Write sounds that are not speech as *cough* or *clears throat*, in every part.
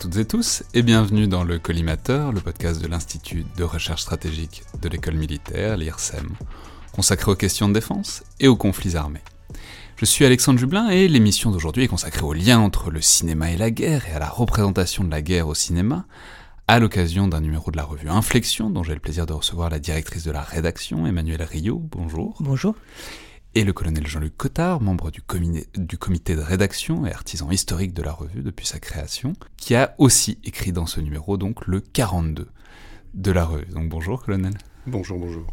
toutes et tous et bienvenue dans le Collimateur, le podcast de l'Institut de recherche stratégique de l'école militaire, l'IRSEM, consacré aux questions de défense et aux conflits armés. Je suis Alexandre Jublin et l'émission d'aujourd'hui est consacrée au lien entre le cinéma et la guerre et à la représentation de la guerre au cinéma, à l'occasion d'un numéro de la revue Inflexion, dont j'ai le plaisir de recevoir la directrice de la rédaction, Emmanuelle Rio. Bonjour. Bonjour. Et le colonel Jean-Luc Cotard, membre du, du comité de rédaction et artisan historique de la revue depuis sa création, qui a aussi écrit dans ce numéro donc le 42 de la revue. Donc bonjour colonel. Bonjour, bonjour.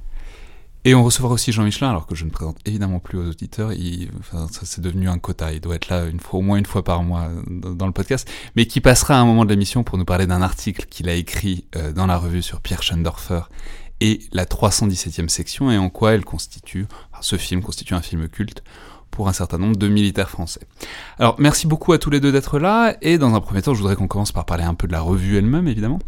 Et on recevra aussi Jean Michelin, alors que je ne présente évidemment plus aux auditeurs. Il, enfin, ça c'est devenu un quota. Il doit être là une fois, au moins une fois par mois dans le podcast, mais qui passera à un moment de l'émission pour nous parler d'un article qu'il a écrit euh, dans la revue sur Pierre Schendorfer et la 317e section et en quoi elle constitue, enfin, ce film constitue un film culte pour un certain nombre de militaires français. Alors merci beaucoup à tous les deux d'être là et dans un premier temps je voudrais qu'on commence par parler un peu de la revue elle-même évidemment.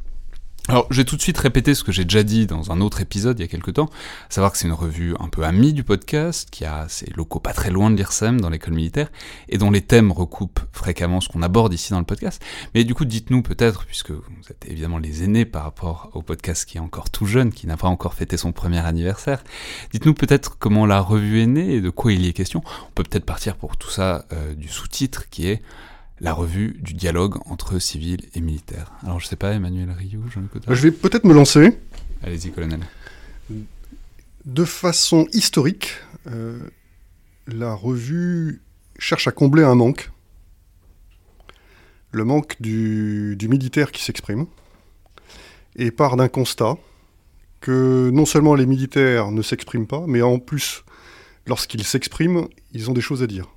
Alors, j'ai tout de suite répété ce que j'ai déjà dit dans un autre épisode il y a quelques temps, savoir que c'est une revue un peu amie du podcast, qui a ses locaux pas très loin de l'IRSEM, dans l'école militaire, et dont les thèmes recoupent fréquemment ce qu'on aborde ici dans le podcast. Mais du coup, dites-nous peut-être, puisque vous êtes évidemment les aînés par rapport au podcast qui est encore tout jeune, qui n'a pas encore fêté son premier anniversaire, dites-nous peut-être comment la revue est née et de quoi il y est question. On peut peut-être partir pour tout ça euh, du sous-titre qui est la revue du dialogue entre civils et militaires. Alors je sais pas, Emmanuel Rioux, Jean Je vais peut-être me lancer. Allez-y, colonel. De façon historique, euh, la revue cherche à combler un manque. Le manque du, du militaire qui s'exprime. Et part d'un constat que non seulement les militaires ne s'expriment pas, mais en plus, lorsqu'ils s'expriment, ils ont des choses à dire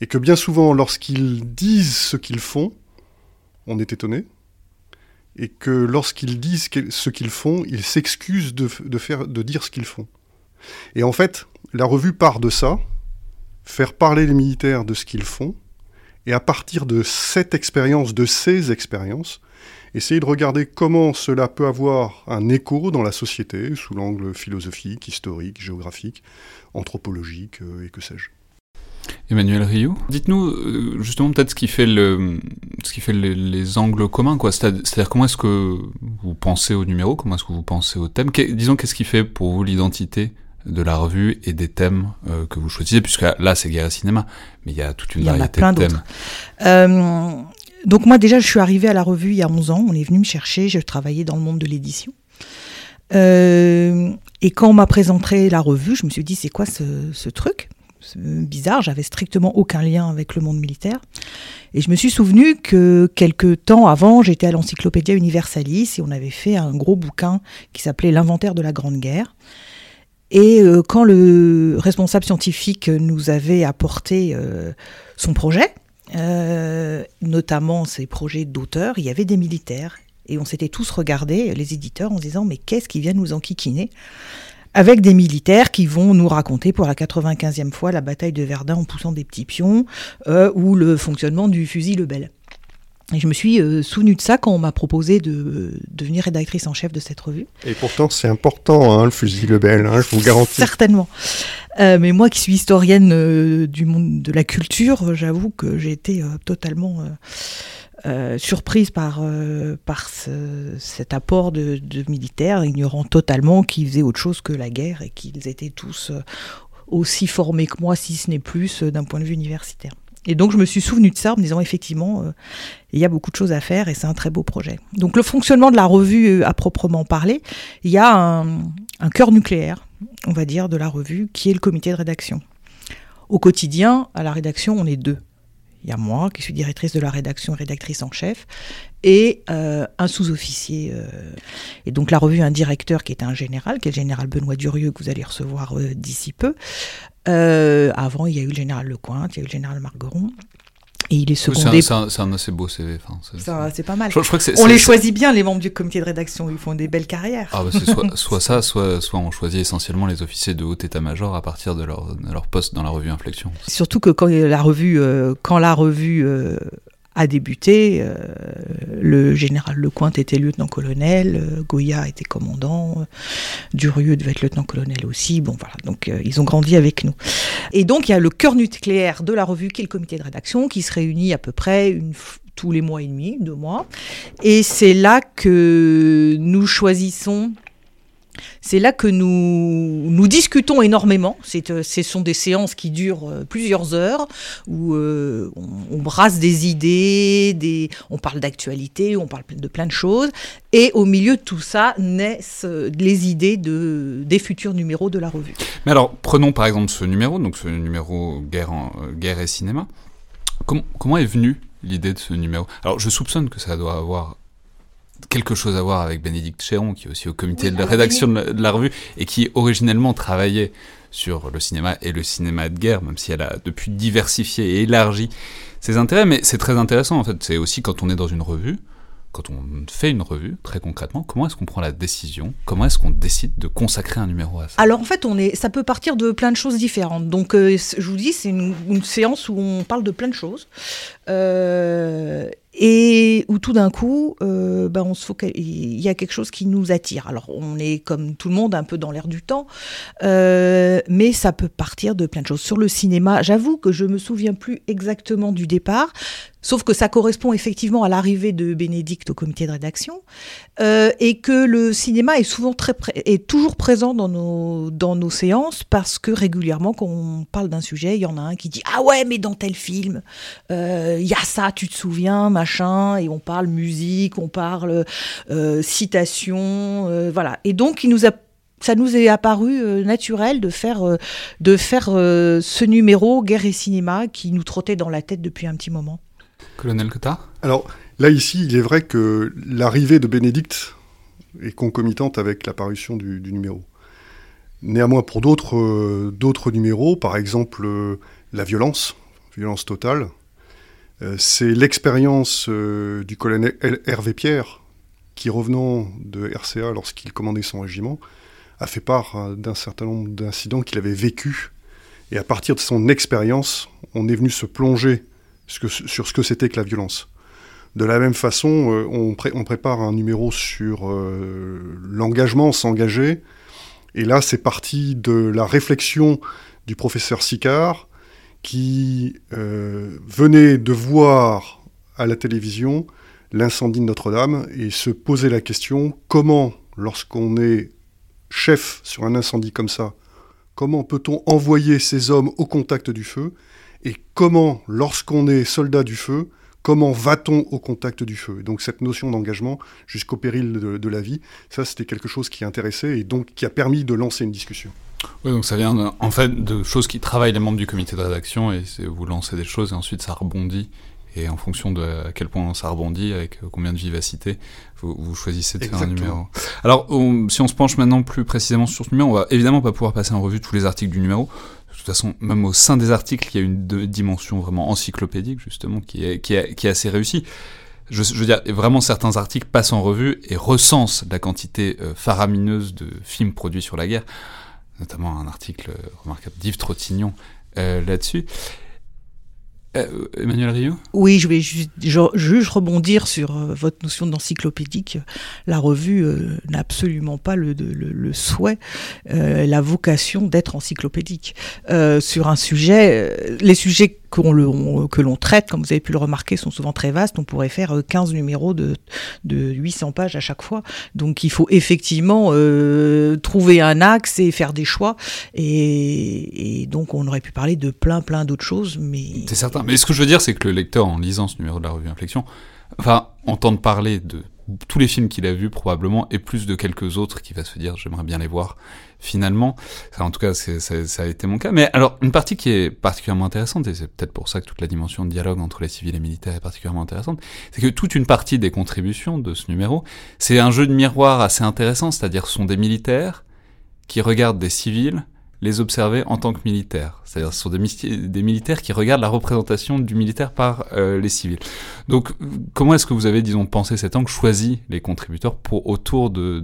et que bien souvent, lorsqu'ils disent ce qu'ils font, on est étonné, et que lorsqu'ils disent ce qu'ils font, ils s'excusent de, dire ce qu'ils font. Et en fait, la revue part de ça, faire parler les militaires de ce qu'ils font, et à partir de cette expérience, de ces expériences, essayer de regarder comment cela peut avoir un écho dans la société, sous l'angle philosophique, historique, géographique, anthropologique, euh, et que sais-je. Emmanuel Rioux, dites-nous euh, justement peut-être ce qui fait, le, ce qui fait les, angles communs, quoi. C'est-à-dire comment est-ce que vous pensez au numéro, comment est-ce que vous pensez au thème? disons qu'est-ce qui fait pour vous l'identité de la revue et des thèmes euh, que vous choisissez, puisque là c'est guerre et cinéma, mais il y a toute une variété de thèmes. Euh, donc moi déjà je suis arrivée à la revue il y a 11 ans, on est venu me chercher, je travaillais dans le monde de l'édition. et quand on m'a présenté la revue, je me suis dit c'est quoi ce, ce truc? Bizarre, j'avais strictement aucun lien avec le monde militaire. Et je me suis souvenu que quelques temps avant, j'étais à l'Encyclopédia Universalis et on avait fait un gros bouquin qui s'appelait L'inventaire de la Grande Guerre. Et euh, quand le responsable scientifique nous avait apporté euh, son projet, euh, notamment ses projets d'auteur, il y avait des militaires. Et on s'était tous regardés, les éditeurs, en se disant mais qu'est-ce qui vient nous enquiquiner? Avec des militaires qui vont nous raconter pour la 95e fois la bataille de Verdun en poussant des petits pions euh, ou le fonctionnement du fusil Lebel. Et je me suis euh, souvenu de ça quand on m'a proposé de devenir rédactrice en chef de cette revue. Et pourtant, c'est important, hein, le fusil Lebel, hein, je vous garantis. Certainement. Euh, mais moi qui suis historienne du monde de la culture, j'avoue que j'ai été totalement euh, surprise par, euh, par cet apport de, militaires, ignorant totalement qu'ils faisaient autre chose que la guerre et qu'ils étaient tous euh, aussi formés que moi, si ce n'est plus, d'un point de vue universitaire. Et donc je me suis souvenu de ça en me disant effectivement, euh, il y a beaucoup de choses à faire et c'est un très beau projet. Donc le fonctionnement de la revue euh, à proprement parler, il y a un, un cœur nucléaire, on va dire, de la revue, qui est le comité de rédaction. Au quotidien, à la rédaction, on est deux. Il y a moi, qui suis directrice de la rédaction, rédactrice en chef, et euh, un sous-officier. Euh. Et donc la revue un directeur qui est un général, qui est le général Benoît Durieux, que vous allez recevoir euh, d'ici peu. avant, il y a eu le général Lecointe, il y a eu le général Margueron. Et il est secondé. C'est un, assez beau CV. c'est pas mal. on les choisit bien, les membres du comité de rédaction. Ils font des belles carrières. Ah, bah, soit, *laughs* soit, ça, soit, soit on choisit essentiellement les officiers de haut état-major à partir de leur, de leur, poste dans la revue Inflexion. Surtout que quand la revue, quand la revue a débuté. Euh, le général Lecointe était lieutenant-colonel, euh, Goya était commandant, euh, Durieux devait être lieutenant-colonel aussi. Bon, voilà, donc ils ont grandi avec nous. Et donc il y a le cœur nucléaire de la revue qui est le comité de rédaction qui se réunit à peu près tous les mois et demi, deux mois. Et c'est là que nous choisissons c'est là que nous, discutons énormément. Euh, ce sont des séances qui durent euh, plusieurs heures, où euh, on, brasse des idées, on parle d'actualité, on parle de plein de choses. Et au milieu de tout ça naissent les idées de, des futurs numéros de la revue. Mais alors, prenons par exemple ce numéro, donc ce numéro Guerre, et cinéma. Comment est venue l'idée de ce numéro? Alors, je soupçonne que ça doit avoir quelque chose à voir avec Bénédicte Chéron, qui est aussi au comité de rédaction de la, revue, et qui originellement travaillait sur le cinéma et le cinéma de guerre, même si elle a depuis diversifié et élargi ses intérêts. Mais c'est très intéressant, en fait. C'est aussi quand on est dans une revue, quand on fait une revue, très concrètement, comment est-ce qu'on prend la décision? Comment est-ce qu'on décide de consacrer un numéro à ça? Alors en fait, on est, ça peut partir de plein de choses différentes. Donc euh, je vous dis, c'est une, une, séance où on parle de plein de choses. Euh, et où tout d'un coup, euh, ben on se il y a quelque chose qui nous attire. Alors on est comme tout le monde un peu dans l'air du temps, euh, mais ça peut partir de plein de choses. Sur le cinéma, j'avoue que je me souviens plus exactement du départ. Sauf que ça correspond effectivement à l'arrivée de Bénédicte au comité de rédaction euh, et que le cinéma est souvent très est toujours présent dans nos dans nos séances parce que régulièrement quand on parle d'un sujet, il y en a un qui dit ah ouais mais dans tel film euh, il y a ça, tu te souviens et on parle musique, on parle euh, citation, euh, voilà et donc il nous a ça nous est apparu euh, naturel de faire, de faire ce numéro Guerre et cinéma qui nous trottait dans la tête depuis un petit moment. Colonel Cotta Alors là, ici, il est vrai que l'arrivée de Bénédicte est concomitante avec l'apparition du, numéro. Néanmoins, pour d'autres euh, numéros, par exemple euh, la violence, violence totale, euh, c'est l'expérience du colonel Hervé Pierre qui, revenant de RCA lorsqu'il commandait son régiment, a fait part d'un certain nombre d'incidents qu'il avait vécus. Et à partir de son expérience, on est venu se plonger sur ce que c'était que la violence. De la même façon, euh, on, prépare un numéro sur euh, l'engagement, s'engager. Et là, c'est parti de la réflexion du professeur Sicard, qui euh, venait de voir à la télévision l'incendie de Notre-Dame et se posait la question comment, lorsqu'on est chef sur un incendie comme ça, comment peut-on envoyer ces hommes au contact du feu et comment, lorsqu'on est soldat du feu, comment va-t-on au contact du feu? Donc cette notion d'engagement jusqu'au péril de, la vie, ça c'était quelque chose qui intéressait et donc qui a permis de lancer une discussion. Oui, donc ça vient en fait de choses qui travaillent les membres du comité de rédaction et vous lancez des choses et ensuite ça rebondit et en fonction de à quel point ça rebondit, avec combien de vivacité, vous, choisissez de faire un numéro. Alors, si on se penche maintenant plus précisément sur ce numéro, on va évidemment pas pouvoir passer en revue tous les articles du numéro, de toute façon, même au sein des articles, il y a une dimension vraiment encyclopédique, justement, qui est, qui est, qui est assez réussie. Je, je, veux dire, vraiment certains articles passent en revue et recensent la quantité euh, faramineuse de films produits sur la guerre, notamment un article remarquable d'Yves Trottignon euh, là-dessus. Euh, Emmanuel Rio Oui, je vais juste, rebondir sur euh, votre notion d'encyclopédique. La revue n'a absolument pas le, le, souhait, la vocation d'être encyclopédique. sur un sujet, les sujets que l'on traite, comme vous avez pu le remarquer, sont souvent très vastes. On pourrait faire 15 numéros de, de 800 pages à chaque fois. Donc il faut effectivement trouver un axe et faire des choix. Et, et, donc on aurait pu parler de plein plein d'autres choses. Mais... C'est certain. Mais ce que je veux dire, c'est que le lecteur, en lisant ce numéro de la revue Inflexion, enfin, entendre parler de tous les films qu'il a vus probablement et plus de quelques autres qui va se dire j'aimerais bien les voir finalement. en tout cas, ça, ça, a été mon cas. Mais alors, une partie qui est particulièrement intéressante, et c'est peut-être pour ça que toute la dimension de dialogue entre les civils et militaires est particulièrement intéressante, c'est que toute une partie des contributions de ce numéro, c'est un jeu de miroir assez intéressant, c'est-à-dire ce sont des militaires qui regardent des civils les observer en tant que militaires. C'est-à-dire ce sont des, militaires qui regardent la représentation du militaire par euh, les civils. Donc comment est-ce que vous avez, disons, pensé cet angle, choisi les contributeurs pour autour de,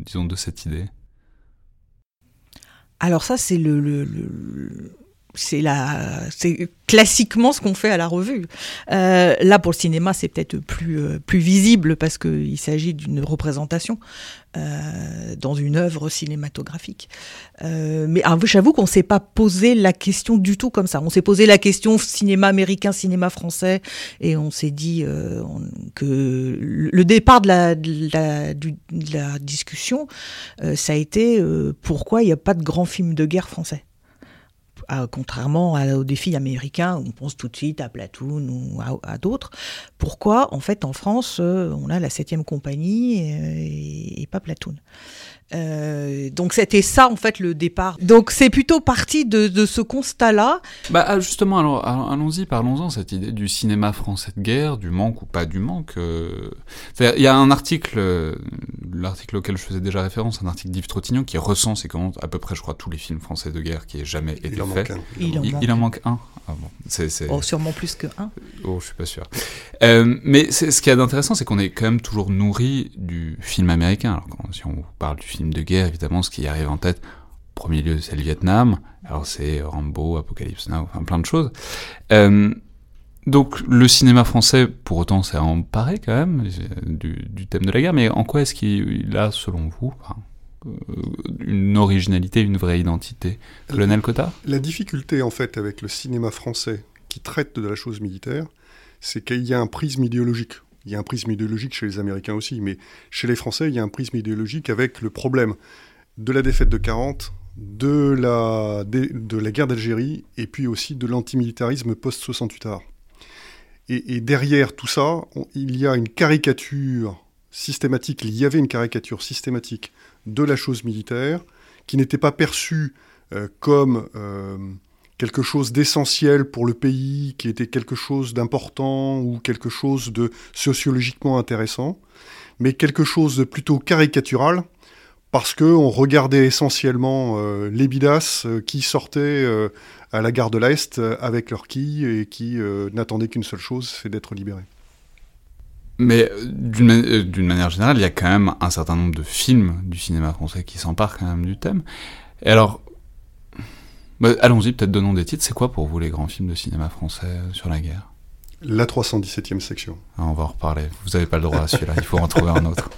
disons, de cette idée? Alors ça, c'est le, c'est la, c'est classiquement ce qu'on fait à la revue. Euh, là, pour le cinéma, c'est peut-être plus euh, plus visible parce qu'il s'agit d'une représentation euh, dans une œuvre cinématographique. mais ah, j'avoue qu'on s'est pas posé la question du tout comme ça. On s'est posé la question cinéma américain, cinéma français, et on s'est dit que le départ de la, de la, de la discussion, ça a été pourquoi il n'y a pas de grands films de guerre français? Contrairement aux défis américains, on pense tout de suite à Platoon ou à, d'autres. Pourquoi, en fait, en France, euh, on a la 7e compagnie et, et pas Platoon? Euh, donc c'était ça en fait le départ. Donc c'est plutôt parti de, de ce constat-là. Bah ah, justement, alors allons-y, parlons-en cette idée du cinéma français de guerre, du manque ou pas du manque. Euh... Il y a un article, euh, l'article auquel je faisais déjà référence, un article d'Yves Trottignon qui recense et commente à peu près, je crois, tous les films français de guerre qui aient jamais été faits. Il, en, il, en manque un. Ah bon, c'est, Oh, sûrement plus que un. Oh, je suis pas sûr. Euh, mais ce qui est intéressant, c'est qu'on est quand même toujours nourri du film américain. Alors quand, si on parle du film de guerre, évidemment, ce qui arrive en tête, en premier lieu, c'est le Vietnam. Alors c'est Rambo, Apocalypse Now, enfin plein de choses. Euh, donc le cinéma français, pour autant, s'est emparé quand même du, thème de la guerre, mais en quoi est-ce qu'il a, selon vous, euh, une originalité, une vraie identité? Colonel Cotta? La difficulté, en fait, avec le cinéma français qui traite de la chose militaire, c'est qu'il y a un prisme idéologique il y a un prisme idéologique chez les Américains aussi, mais chez les Français, il y a un prisme idéologique avec le problème de la défaite de 40, de la, de, la guerre d'Algérie, et puis aussi de l'antimilitarisme post-68 art. Et, derrière tout ça, il y a une caricature systématique, il y avait une caricature systématique de la chose militaire, qui n'était pas perçue euh, comme... Euh, quelque chose d'essentiel pour le pays, qui était quelque chose d'important ou quelque chose de sociologiquement intéressant, mais quelque chose de plutôt caricatural, parce qu'on regardait essentiellement euh, les bidas euh, qui sortaient euh, à la gare de l'Est avec leurs quilles et qui n'attendaient qu'une seule chose, c'est d'être libérés. Mais d'une manière générale, il y a quand même un certain nombre de films du cinéma français qui s'emparent quand même du thème. Et alors, bah, allons-y, peut-être donnons des titres. C'est quoi pour vous les grands films de cinéma français euh, sur la guerre? La 317e section. Ah, on va en reparler. Vous n'avez pas le droit à celui-là, il faut en trouver un autre.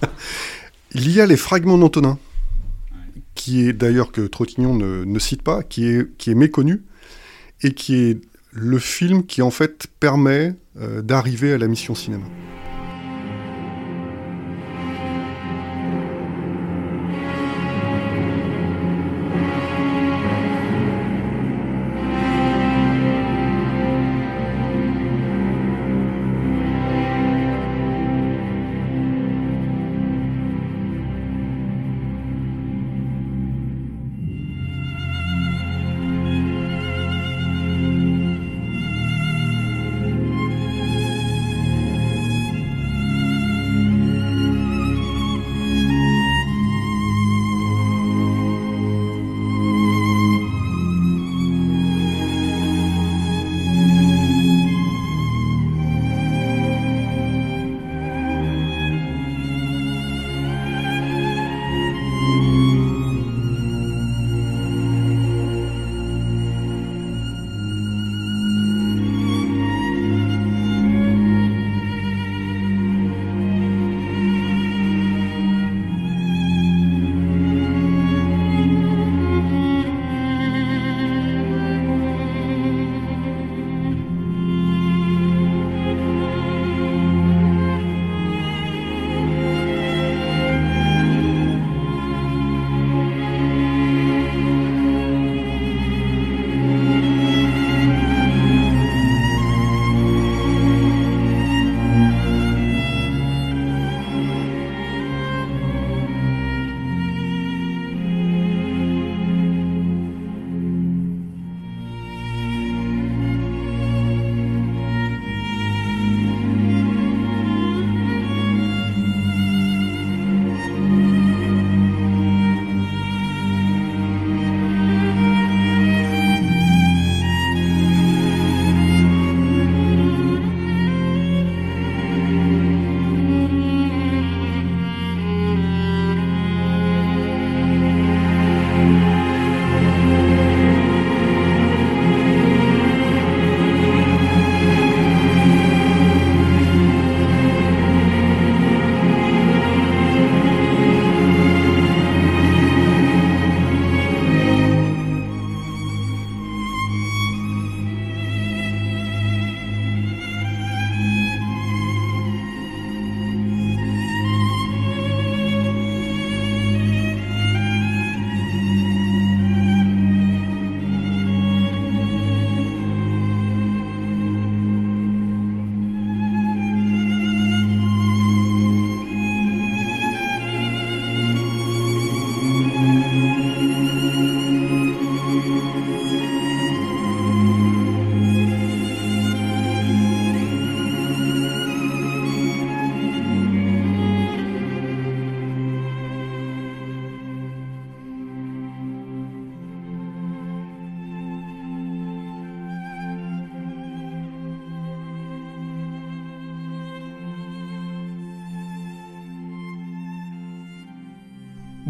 *laughs* Il y a les fragments d'Antonin, qui est d'ailleurs que Trottignon ne, cite pas, qui est, qui est méconnu, et qui est le film qui en fait permet euh, d'arriver à la mission cinéma.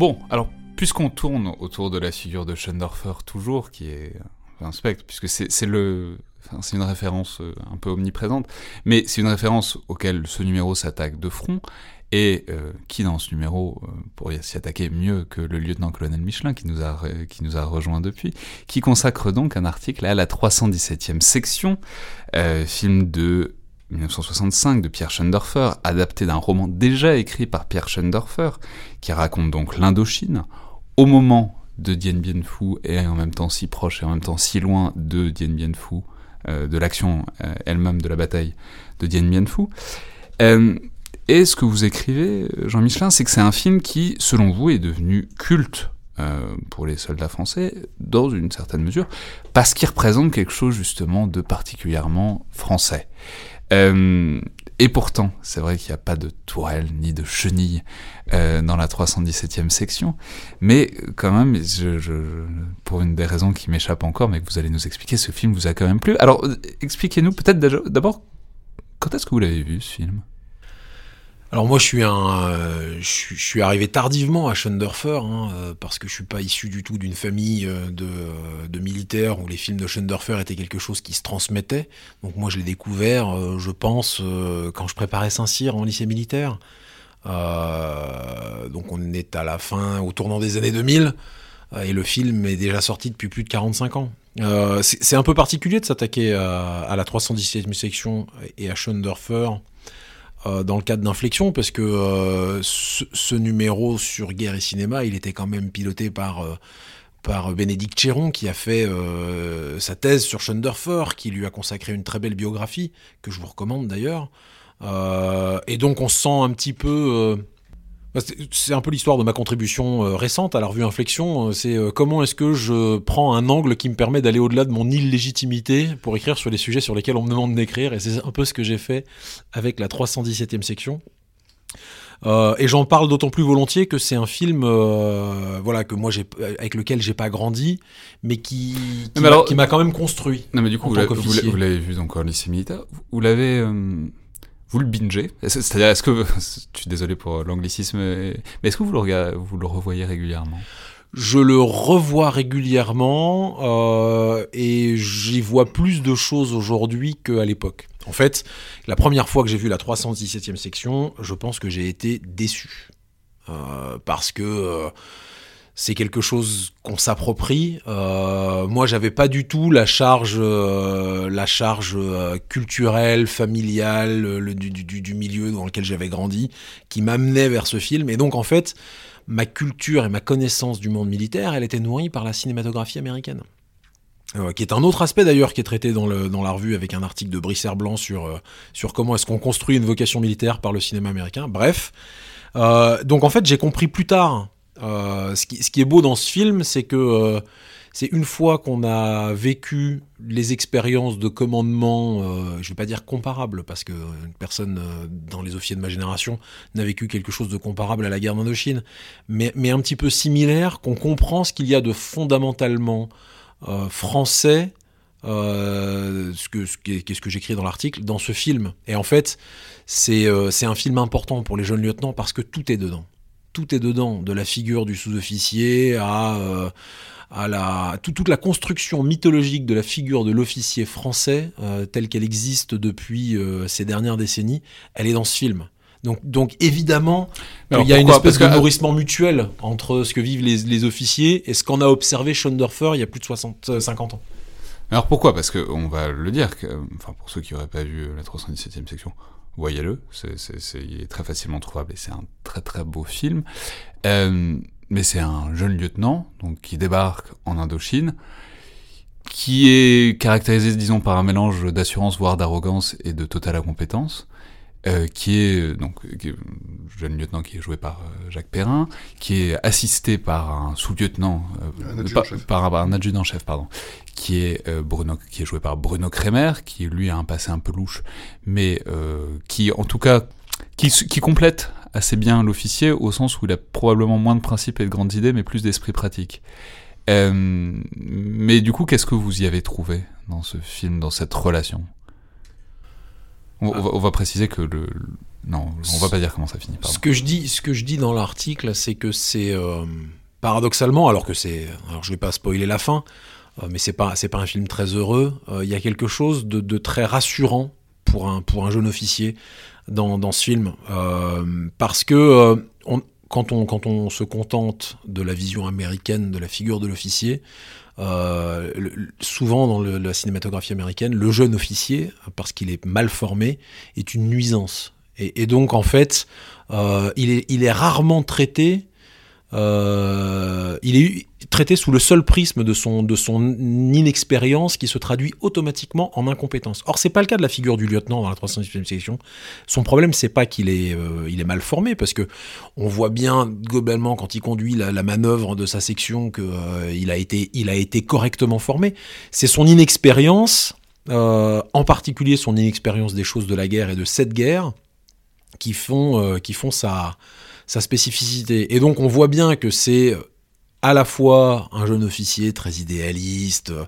Bon, alors, puisqu'on tourne autour de la figure de Schoendorfer toujours, qui est un spectre, puisque c'est le... C'est une référence euh, un peu omniprésente, mais c'est une référence auquel ce numéro s'attaque de front, et euh, qui dans ce numéro euh, pourrait s'y attaquer mieux que le lieutenant-colonel Michelin qui nous, a, qui nous a rejoint depuis, qui consacre donc un article à la 317e section, film de 1965 de Pierre Schoendorfer, adapté d'un roman déjà écrit par Pierre Schoendorfer, qui raconte donc l'Indochine, au moment de Dien Bien Phu, et en même temps si proche et en même temps si loin de Dien Bien Phu, euh, de l'action euh, elle-même de la bataille de Dien Bien Phu. Euh, et ce que vous écrivez, Jean Michelin, c'est que c'est un film qui, selon vous, est devenu culte pour les soldats français, dans une certaine mesure, parce qu'il représente quelque chose justement de particulièrement français. Euh, et pourtant, c'est vrai qu'il n'y a pas de tourelle ni de chenille euh, dans la 317e section, mais quand même, je, je, pour une des raisons qui m'échappe encore, mais que vous allez nous expliquer, ce film vous a quand même plu. Alors, expliquez-nous peut-être d'abord, quand est-ce que vous l'avez vu ce film? Alors moi je suis un, euh, je, suis arrivé tardivement à Schoendorfer hein, euh, parce que je suis pas issu du tout d'une famille euh, de, militaires où les films de Schoendorfer étaient quelque chose qui se transmettait. Donc moi je l'ai découvert, je pense, quand je préparais Saint-Cyr en lycée militaire. donc on est à la fin, au tournant des années 2000, et le film est déjà sorti depuis plus de 45 ans. C'est un peu particulier de s'attaquer à, la 317e section et à Schoendorfer euh, dans le cadre d'Inflexion, parce que euh, ce, numéro sur guerre et cinéma, il était quand même piloté par, euh, par Bénédicte Chéron, qui a fait sa thèse sur Schoendorfer, qui lui a consacré une très belle biographie, que je vous recommande d'ailleurs. et donc on se sent un petit peu c'est un peu l'histoire de ma contribution euh, récente à la revue Inflexion. Euh, c'est euh, comment est-ce que je prends un angle qui me permet d'aller au-delà de mon illégitimité pour écrire sur les sujets sur lesquels on me demande d'écrire. Et c'est un peu ce que j'ai fait avec la 317e section. Euh, et j'en parle d'autant plus volontiers que c'est un film, euh, voilà, que moi j'ai avec lequel j'ai pas grandi, mais qui qui m'a quand même construit. Non mais du coup vous l'avez vu donc au lycée militaire. Vous l'avez vous le bingez C'est-à-dire, est-ce que, *laughs* je suis désolé pour l'anglicisme, mais est-ce que vous le, vous le revoyez régulièrement? Je le revois régulièrement euh, et j'y vois plus de choses aujourd'hui qu'à l'époque. En fait, la première fois que j'ai vu la 317e section, je pense que j'ai été déçu. Euh, parce que euh, c'est quelque chose qu'on s'approprie. Euh, moi, j'avais pas du tout la charge, euh, la charge euh, culturelle, familiale, le, du, milieu dans lequel j'avais grandi, qui m'amenait vers ce film. Et donc, en fait, ma culture et ma connaissance du monde militaire, elle était nourrie par la cinématographie américaine. Euh, qui est un autre aspect d'ailleurs qui est traité dans, la revue avec un article de Brice Blanc sur, euh, sur comment est-ce qu'on construit une vocation militaire par le cinéma américain. Bref, donc en fait j'ai compris plus tard euh, ce, qui, est beau dans ce film, c'est que euh, c'est une fois qu'on a vécu les expériences de commandement, euh, je ne vais pas dire comparables, parce que personne dans les officiers de ma génération n'a vécu quelque chose de comparable à la guerre d'Indochine, mais, un petit peu similaire, qu'on comprend ce qu'il y a de fondamentalement français ce que, j'écris dans l'article, dans ce film. Et en fait, c'est un film important pour les jeunes lieutenants parce que tout est dedans tout est dedans, de la figure du sous-officier à, euh, à la, tout, toute la construction mythologique de la figure de l'officier français, euh, telle qu'elle existe depuis euh, ces dernières décennies, elle est dans ce film. Donc, donc évidemment, il y a une espèce de nourrissement mutuel entre ce que vivent les, les officiers et ce qu'en a observé Schoendorfer il y a plus de 60, 50 ans. Alors pourquoi? Parce qu'on va le dire, que, enfin pour ceux qui n'auraient pas vu la 317e section, voyez-le, c'est, il est très facilement trouvable et c'est un très très beau film. Euh, mais c'est un jeune lieutenant donc qui débarque en Indochine, qui est caractérisé, disons, par un mélange d'assurance voire d'arrogance et de totale incompétence, euh, qui est donc qui est, jeune lieutenant qui est joué par euh, Jacques Perrin, qui est assisté par un sous-lieutenant, euh, adjudant par, chef. par un adjudant-chef, pardon, qui est euh, Bruno, qui est joué par Bruno Kremer, qui lui a un passé un peu louche, mais euh, qui en tout cas qui, qui complète assez bien l'officier au sens où il a probablement moins de principes et de grandes idées, mais plus d'esprit pratique. Euh, mais du coup, qu'est-ce que vous y avez trouvé dans ce film, dans cette relation? On, on va, on va préciser que le, non, on va pas dire comment ça finit. Pardon. Ce que je dis, ce que je dis dans l'article, c'est que c'est euh, paradoxalement, alors que c'est, alors je vais pas spoiler la fin, euh, mais c'est pas, c'est pas un film très heureux. euh, Il y a quelque chose de, de très rassurant pour un, pour un jeune officier dans, dans ce film, parce que on, quand on, quand on se contente de la vision américaine de la figure de l'officier, euh, souvent dans le- la cinématographie américaine, le jeune officier, parce qu'il est mal formé, est une nuisance. Et, et donc, en fait, euh, il, est, il est rarement traité. Euh, il est traité sous le seul prisme de son, de son inexpérience qui se traduit automatiquement en incompétence. Or, c'est pas le cas de la figure du lieutenant dans la 318e section. Son problème, c'est pas qu'il est, euh, est mal formé, parce que on voit bien globalement quand il conduit la, manœuvre de sa section que euh, a été, a été correctement formé. C'est son inexpérience, en particulier son inexpérience des choses de la guerre et de cette guerre, qui font, qui font sa, sa spécificité. Et donc on voit bien que c'est à la fois un jeune officier très idéaliste, euh,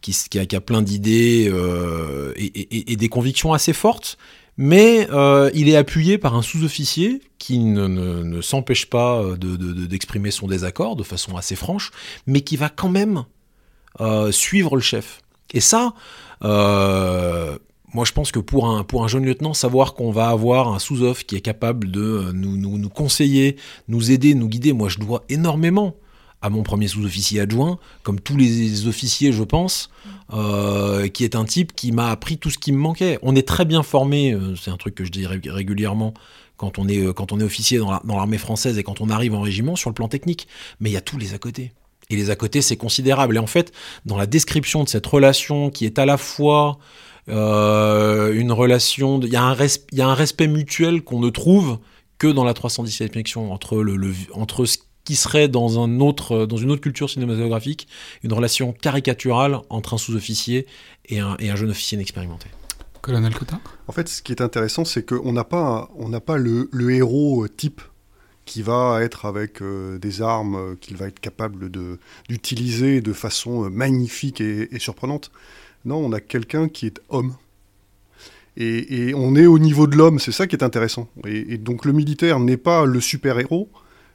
qui, a, plein d'idées euh, et, des convictions assez fortes, mais euh, il est appuyé par un sous-officier qui ne, ne- ne s'empêche pas euh, de- d'exprimer son désaccord de façon assez franche, mais qui va quand même euh, suivre le chef. Et ça, euh, moi je pense que pour un, pour un jeune lieutenant, savoir qu'on va avoir un sous-off qui est capable de euh, nous, nous, conseiller, nous aider, nous guider, moi je dois énormément à mon premier sous-officier adjoint, comme tous les officiers je pense, euh, qui est un type qui m'a appris tout ce qui me manquait. On est très bien formé, euh, c'est un truc que je dis ré- régulièrement quand on est, quand on est officier dans l'armée française et quand on arrive en régiment sur le plan technique, mais il y a tous les à côté. Et les à côté, c'est considérable. Et en fait, dans la description de cette relation qui est à la fois euh, une relation, il y, a un res- il y a un respect mutuel qu'on ne trouve que dans la 317 section entre, le, le- entre ce qui serait dans, un autre, dans une autre culture cinématographique, une relation caricaturale entre un sous-officier et un, et un jeune officier inexpérimenté. Colonel Cotard En fait, ce qui est intéressant, c'est qu'on n'a pas, on n'a pas le, le héros euh, type qui va être avec euh, des armes euh, qu'il va être capable de, d'utiliser de façon euh, magnifique et, et surprenante. Non, on a quelqu'un qui est homme. Et, on est au niveau de l'homme, c'est ça qui est intéressant. Et, donc le militaire n'est pas le super-héros,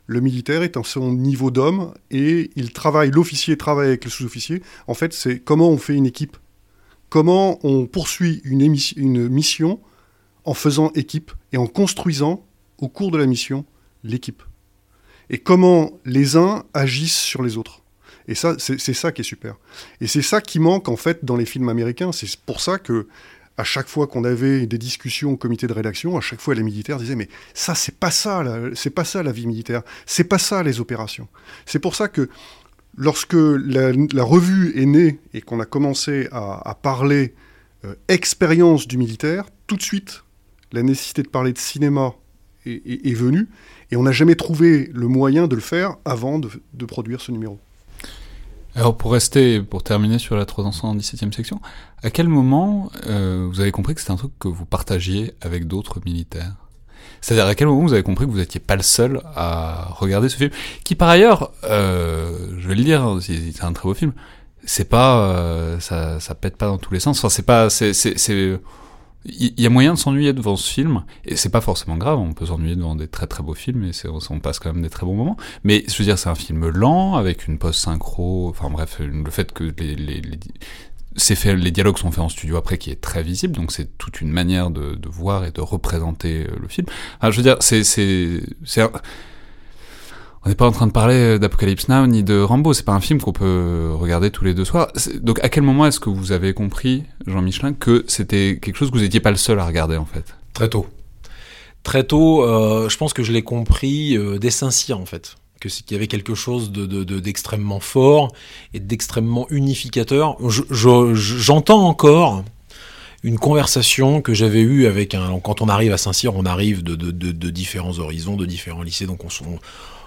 le militaire est en son niveau d'homme et il travaille, l'officier travaille avec le sous-officier. En fait, c'est comment on fait une équipe comment on poursuit une mission en faisant équipe et en construisant au cours de la mission l'équipe. Et comment les uns agissent sur les autres. Et ça, c'est ça qui est super. Et c'est ça qui manque en fait dans les films américains. C'est pour ça que à chaque fois qu'on avait des discussions au comité de rédaction, à chaque fois les militaires disaient mais ça c'est pas ça, c'est pas ça la vie militaire, c'est pas ça les opérations. C'est pour ça que lorsque la, revue est née et qu'on a commencé à, parler euh, expérience du militaire, tout de suite, la nécessité de parler de cinéma est, venue, et on n'a jamais trouvé le moyen de le faire avant de produire ce numéro. Alors pour rester, pour terminer sur la 317e section, à quel moment euh, vous avez compris que c'était un truc que vous partagiez avec d'autres militaires? C'est-à-dire à quel moment vous avez compris que vous n'étiez pas le seul à regarder ce film, qui par ailleurs, euh, je vais le dire, c'est un très beau film, c'est pas, euh, ça, ça pète pas dans tous les sens. Enfin, c'est pas, c'est, c'est- il y a moyen de s'ennuyer devant ce film, et c'est pas forcément grave, on peut s'ennuyer devant des très très beaux films, et on passe quand même des très bons moments. Mais je veux dire, c'est un film lent, avec une pause synchro, enfin bref, le fait que les, les, les, fait, les dialogues sont faits en studio après, qui est très visible, donc c'est toute une manière de, de voir et de représenter euh, le film. Enfin, je veux dire, c'est, c'est, on n'est pas en train de parler d'Apocalypse Now ni de Rambo, c'est pas un film qu'on peut regarder tous les deux soirs. Donc à quel moment est-ce que vous avez compris, Jean Michelin, que c'était quelque chose que vous n'étiez pas le seul à regarder en fait? Très tôt. Très tôt, euh, je pense que je l'ai compris euh, dès Saint-Cyr, en fait. Que c'est- qu'il y avait quelque chose de, de- de- d'extrêmement fort et d'extrêmement unificateur. Je- je- J'entends encore une conversation que j'avais eue avec un. Quand on arrive à Saint-Cyr, on arrive de, différents horizons, de différents lycées, donc on,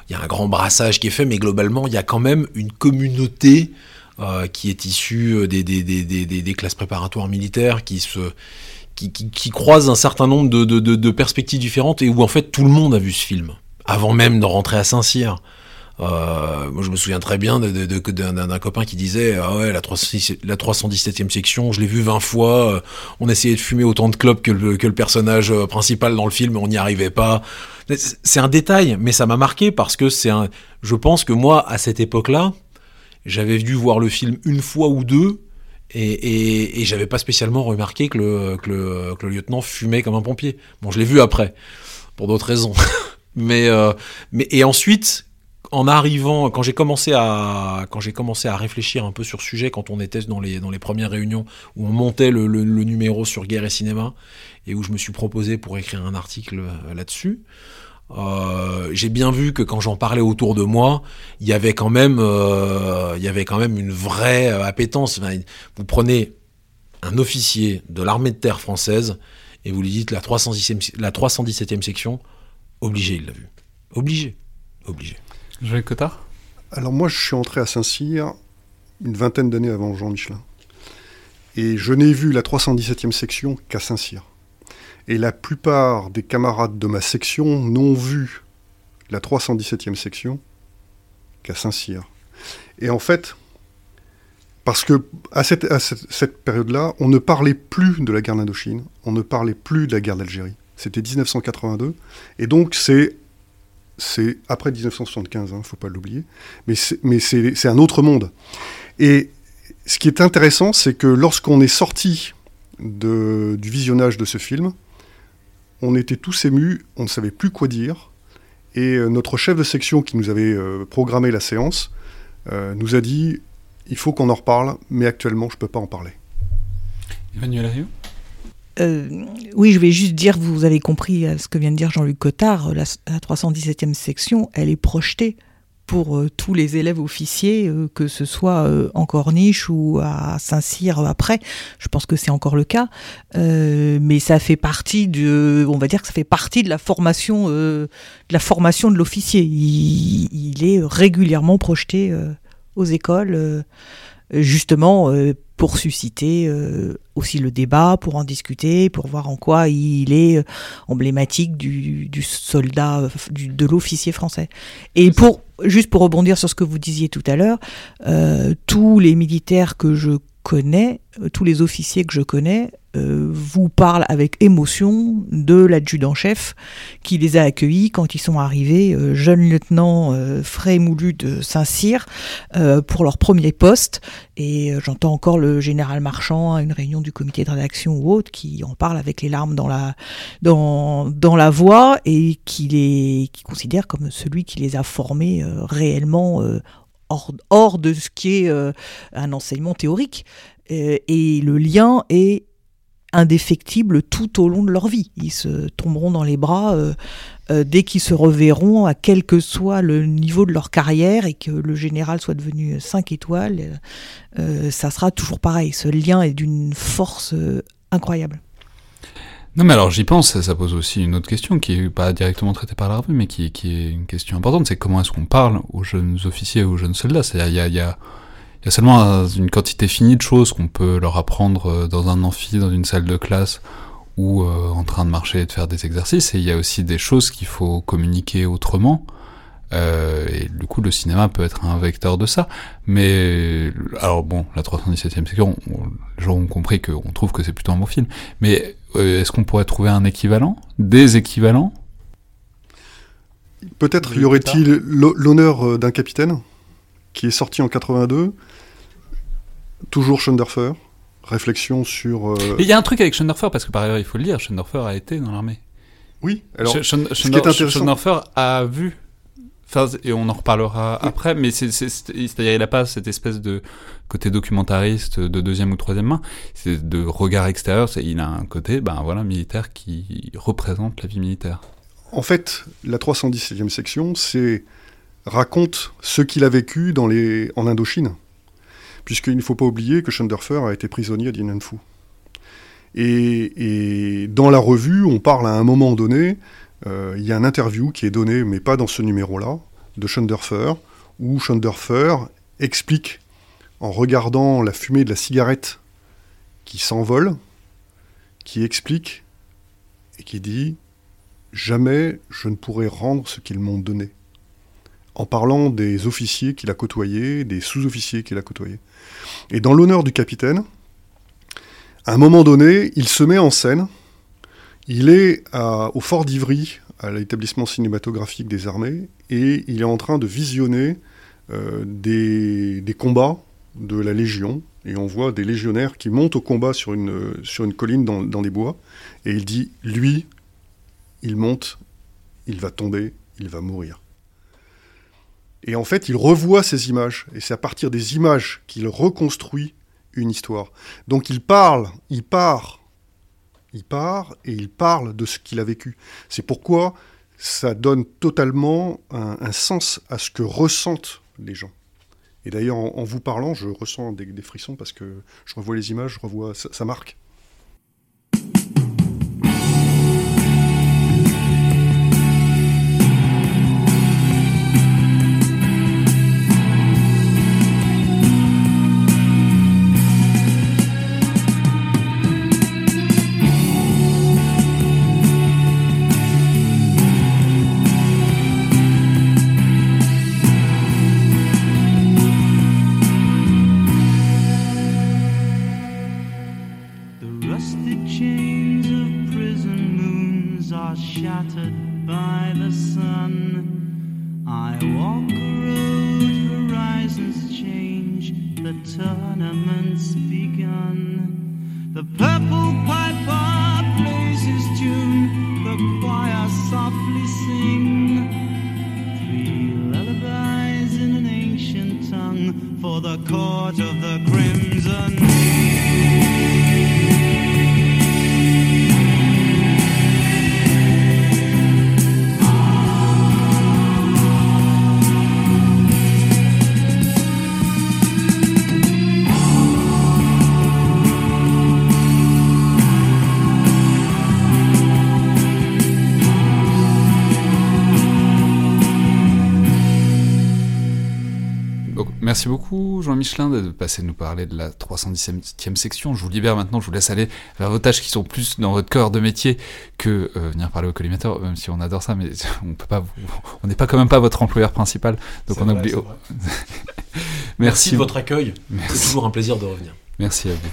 il y a un grand brassage qui est fait, mais globalement, il y a quand même une communauté euh, qui est issue euh, des, classes préparatoires militaires, qui se qui, un certain nombre de, perspectives différentes et où en fait tout le monde a vu ce film avant même de rentrer à Saint-Cyr. Euh, moi, je me souviens très bien d'un copain qui disait Ah ouais, la, 317e section, je l'ai vu 20 fois. Euh, on essayait de fumer autant de clopes que le, que le personnage euh, principal dans le film, on n'y arrivait pas. C'est un détail, mais ça m'a marqué parce que c'est un. Je pense que moi, à cette époque-là, j'avais dû voir le film une fois ou deux. Et, et, j'avais pas spécialement remarqué que le, que, le, que le lieutenant fumait comme un pompier. Bon, je l'ai vu après, pour d'autres raisons. *laughs* mais, mais et ensuite, en arrivant, quand j'ai commencé à quand j'ai commencé à réfléchir un peu sur ce sujet, quand on était dans les dans les premières réunions où on montait le, numéro sur guerre et cinéma et où je me suis proposé pour écrire un article euh, là-dessus. Euh, j'ai bien vu que quand j'en parlais autour de moi, il y avait quand même, euh, il y avait quand même une vraie appétence. Vous prenez un officier de l'armée de terre française et vous lui dites la 317e, la 317e section, obligé, il l'a vu. Obligé. Obligé. Jean Cotard Alors moi, je suis entré à Saint-Cyr une vingtaine d'années avant Jean Michelin. Et je n'ai vu la 317e section qu'à Saint-Cyr. Et la plupart des camarades de ma section n'ont vu la 317e section qu'à Saint-Cyr. Et en fait, parce que à cette, à cette période-là, on ne parlait plus de la guerre d'Indochine, on ne parlait plus de la guerre d'Algérie. C'était 1982. Et donc, c'est c'est après 1975, il ne faut pas l'oublier, mais c'est un autre monde. Et ce qui est intéressant, c'est que lorsqu'on est sorti du visionnage de ce film, on était tous émus, on ne savait plus quoi dire, et euh, notre chef de section qui nous avait euh, programmé la séance euh, nous a dit il faut qu'on en reparle, mais actuellement je ne peux pas en parler. Emmanuel euh, oui, je vais juste dire, vous avez compris euh, ce que vient de dire Jean-Luc Cotard, la, 317e section, elle est projetée pour euh, tous les élèves officiers, que ce soit en Corniche ou à Saint-Cyr après. Je pense que c'est encore le cas, mais ça fait partie de, on va dire que ça fait partie de la formation, de la formation de l'officier. Il, est régulièrement projeté aux écoles, justement pour susciter euh, aussi le débat, pour en discuter, pour voir en quoi il est euh, emblématique du, soldat, euh, de l'officier français. Et pour juste pour rebondir sur ce que vous disiez tout à l'heure, tous les militaires que je connais, tous les officiers que je connais, euh, vous parle avec émotion de l'adjudant-chef qui les a accueillis quand ils sont arrivés, euh, jeunes lieutenants euh, frais et moulus de Saint-Cyr, pour leur premier poste. Et j'entends encore le général Marchand à une réunion du comité de rédaction ou autre qui en parle avec les larmes dans la, dans, dans la voix et qui les qui considère comme celui qui les a formés réellement hors, hors, de ce qui est un enseignement théorique. et le lien est indéfectibles tout au long de leur vie. Ils se tomberont dans les bras euh, euh, dès qu'ils se reverront, à quel que soit le niveau de leur carrière et que le général soit devenu 5 étoiles, euh, ça sera toujours pareil. Ce lien est d'une force incroyable. Non mais alors j'y pense, ça, pose aussi une autre question qui est pas directement traitée par la revue, mais qui, qui est une question importante, c'est comment est-ce qu'on parle aux jeunes officiers, aux jeunes soldats? C'est-à-dire il y a il y a seulement une quantité finie de choses qu'on peut leur apprendre euh, dans un amphi, dans une salle de classe ou euh, en train de marcher et de faire des exercices. Et il y a aussi des choses qu'il faut communiquer autrement. Euh, et du coup, le cinéma peut être un vecteur de ça. Mais alors bon, la 317e section, les gens ont compris qu'on trouve que c'est plutôt un bon film. Mais est-ce qu'on pourrait trouver un équivalent? Des équivalents? Peut-être y aurait-il l'honneur d'un capitaine? Qui est sorti en 82. Toujours Schonderfer. Réflexion sur. Euh, il y a un truc avec Schonderfer, parce que par ailleurs, il faut le dire, Schonderfer a été dans l'armée. Oui, alors. Schonderfer a vu. et on en reparlera après, mais c'est-à-dire il n'a pas cette espèce de côté documentariste de deuxième ou troisième main, c'est de regard extérieur, il a un côté, ben voilà, militaire qui représente la vie militaire. En fait, la 317e section, c'est raconte ce qu'il a vécu dans les, en Indochine, puisqu'il ne faut pas oublier que Schonderfer a été prisonnier à Dien. Et, dans la revue, on parle à un moment donné, euh, il y a un interview qui est donné, mais pas dans ce numéro-là, de Schonderfer, où Schonderfer explique, en regardant la fumée de la cigarette qui s'envole, qui explique et qui dit Jamais je ne pourrai rendre ce qu'ils m'ont donné. En parlant des officiers qu'il a côtoyés, des sous-officiers qu'il a côtoyés. Et dans l'honneur du capitaine, à un moment donné, il se met en scène. Il est au fort d'Ivry, à l'établissement cinématographique des armées, et il est en train de visionner euh, des, combats de la Légion. Et on voit des légionnaires qui montent au combat sur une, colline dans, dans des bois. Et il dit, lui, il monte, il va tomber, il va mourir. Et en fait, il revoit ces images. Et c'est à partir des images qu'il reconstruit une histoire. Donc il parle, il part, il part et il parle de ce qu'il a vécu. C'est pourquoi ça donne totalement un, sens à ce que ressentent les gens. Et d'ailleurs, en, vous parlant, je ressens des, frissons parce que je revois les images, je revois, ça marque. Michelin de passer nous parler de la 317e section. Je vous libère maintenant, je vous laisse aller vers vos tâches qui sont plus dans votre corps de métier que euh, venir parler au collimateur, même si on adore ça, mais *laughs* on peut pas, on n'est pas quand même pas votre employeur principal, donc on oublie. *laughs* Merci. de votre accueil. C'est toujours un plaisir de revenir. Merci à vous.